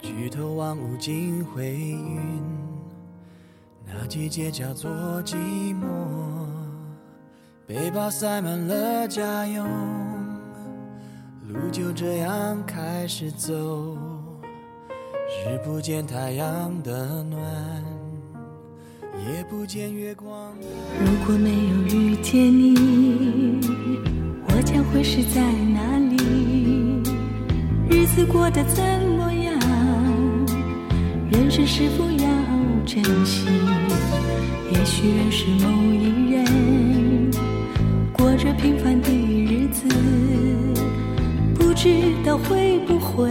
举头望无尽灰云，那季节叫做寂寞。背包塞满了家用，路就这样开始走。日不见太阳的暖，夜不见月光。如果没有遇见你，我将会是在哪里？日子过得怎么样？人生是否要珍惜？也许认识某一人，过着平凡的日子，不知道会不会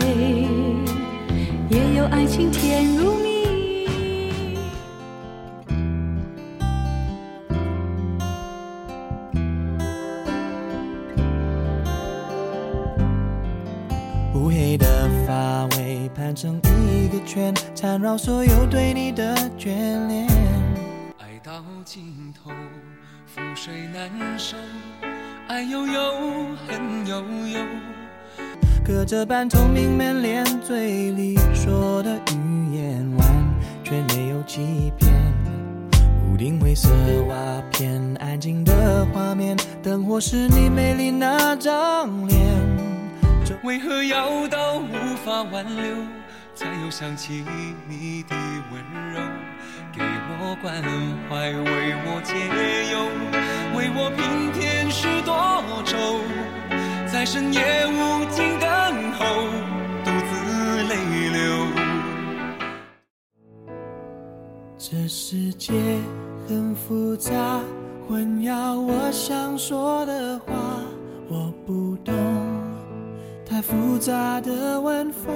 也有爱情甜如蜜。把尾盘成一个圈，缠绕所有对你的眷恋。爱到尽头，覆水难收，爱悠悠，恨悠悠。隔着半透明门帘，嘴里说的语言完全没有欺骗。屋顶灰色瓦片，安静的画面，灯火是你美丽那张脸。为何要到无法挽留，才又想起你的温柔，给我关怀，为我解忧，为我平添许多愁，在深夜无尽等候，独自泪流。这世界很复杂，混淆我想说的话，我不懂。太复杂的玩法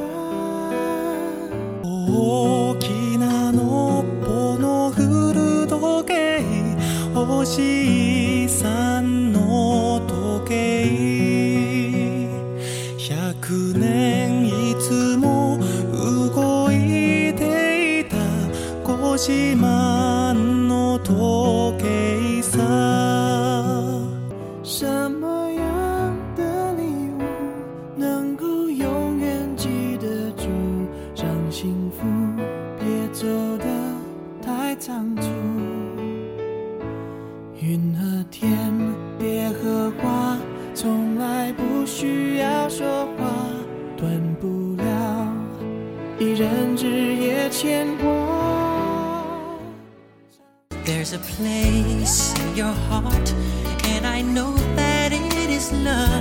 大きなのっぽの古る時計星さんの時計100年いつも動いていた小島 a place in your heart, and I know that it is love.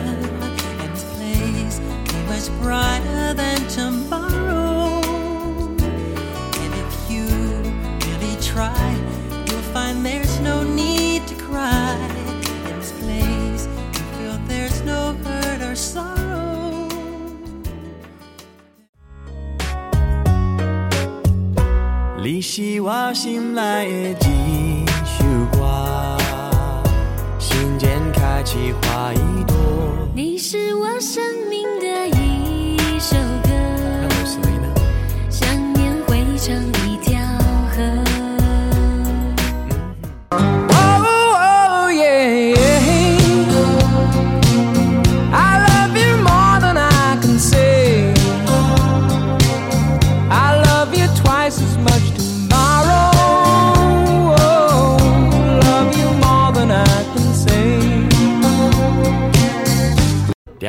开花一朵，你是我生命的。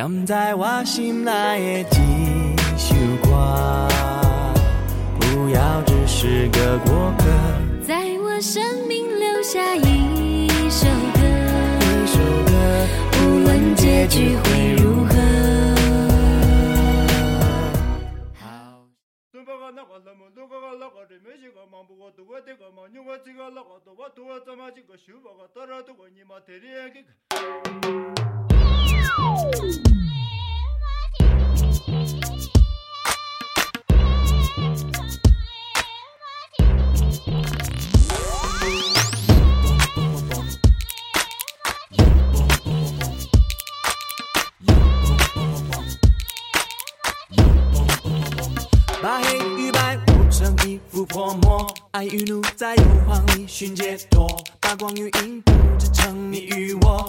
藏在我心内的一首歌，不要只是个过客，在我生命留下一首歌。无论结局会如何。把黑与白舞成一幅泼墨，爱与怒在忧患里寻解脱，把光与影编织成你与我。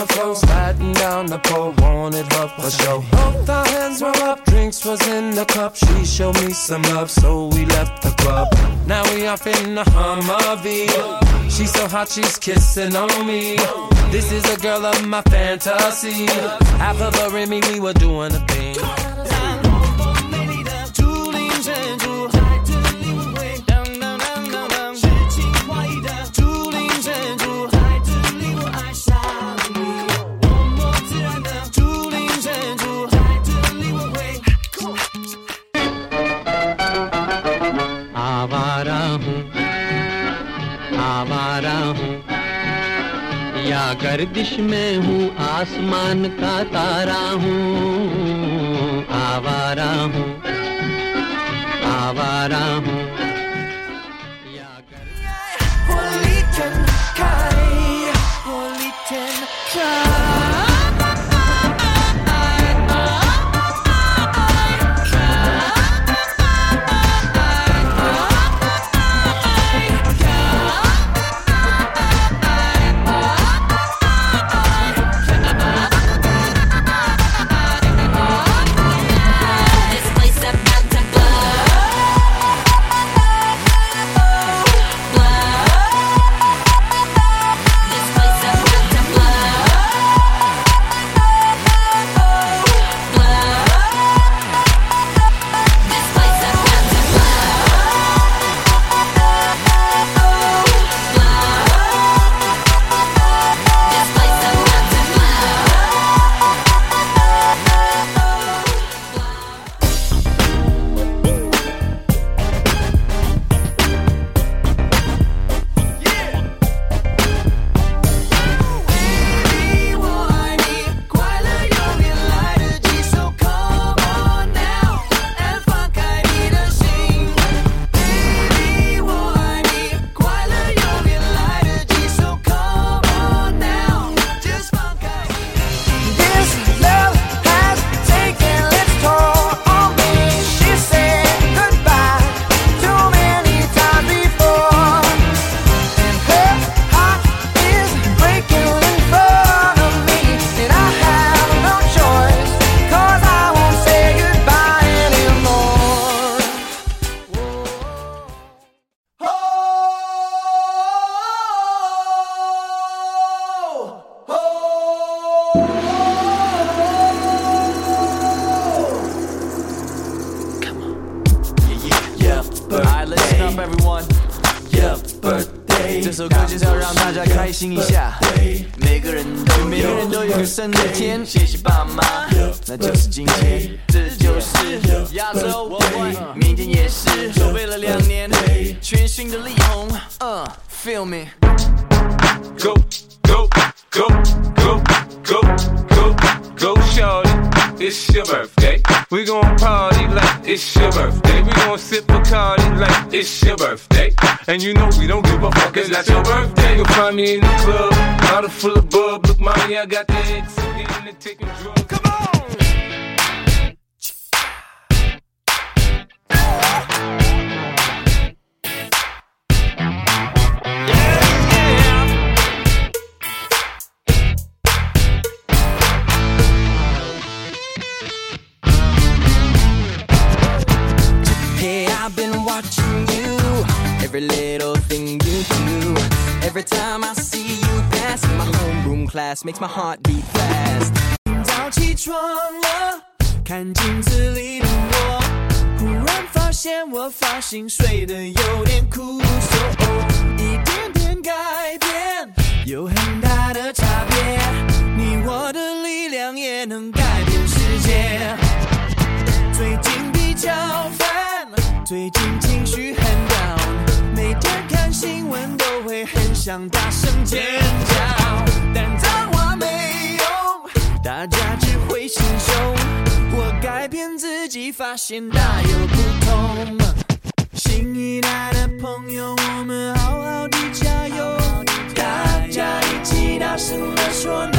the floor, sliding down the pole, wanted love for show. Both our hands were up, drinks was in the cup. She showed me some love, so we left the club. Now we off in the V. She's so hot, she's kissing on me. This is a girl of my fantasy. Half of her in me, we were doing a thing. गर्दिश में हूँ आसमान का तारा हूँ आवारा हूँ आवारा हूँ 每个人都有个生的天，谢谢爸妈，那就是今天，这就是亚洲杯，明天也是，准备了两年，全新的力宏，feel me。Go go go go go go go show。it's your birthday. We gon' party like it's your birthday. We gon' sip a party like it's your birthday. And you know we don't give a fuck, it's not your birthday. You'll find me in the club, bottle full of bub. Look, mommy, I got the X, and taking drugs. Come on. every little thing you do. Every time I see you pass in my homeroom class, makes my heart beat fast. 早起床了，看镜子里的我，忽然发现我发型睡得有点酷，所、哦、一点点改变，有很大的差别，你我的力量也能。想大声尖叫，但脏话没用，大家只会心胸。我改变自己，发现大有不同。新一代的朋友，我们好好的加油，大家一起大声地说。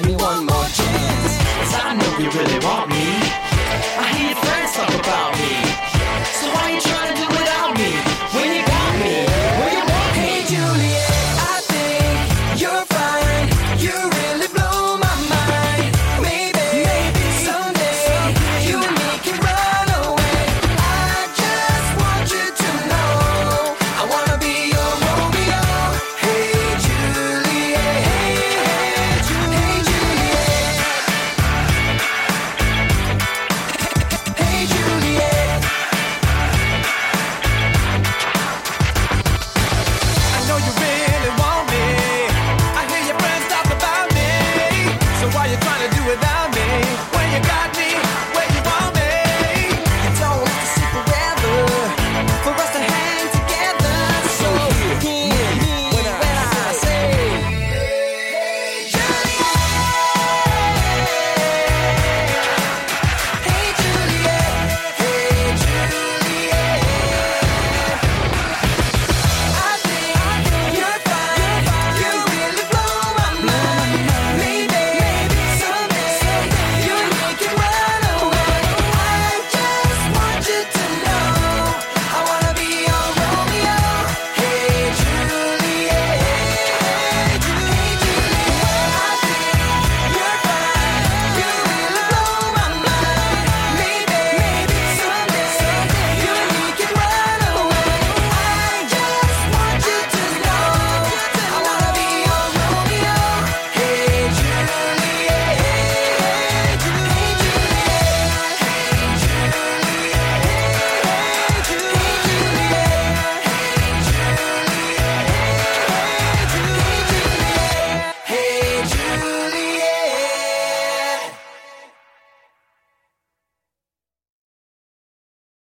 give me one more chance. Cause I know you really want me. I hear your friends talk about me. So why you trying to do it?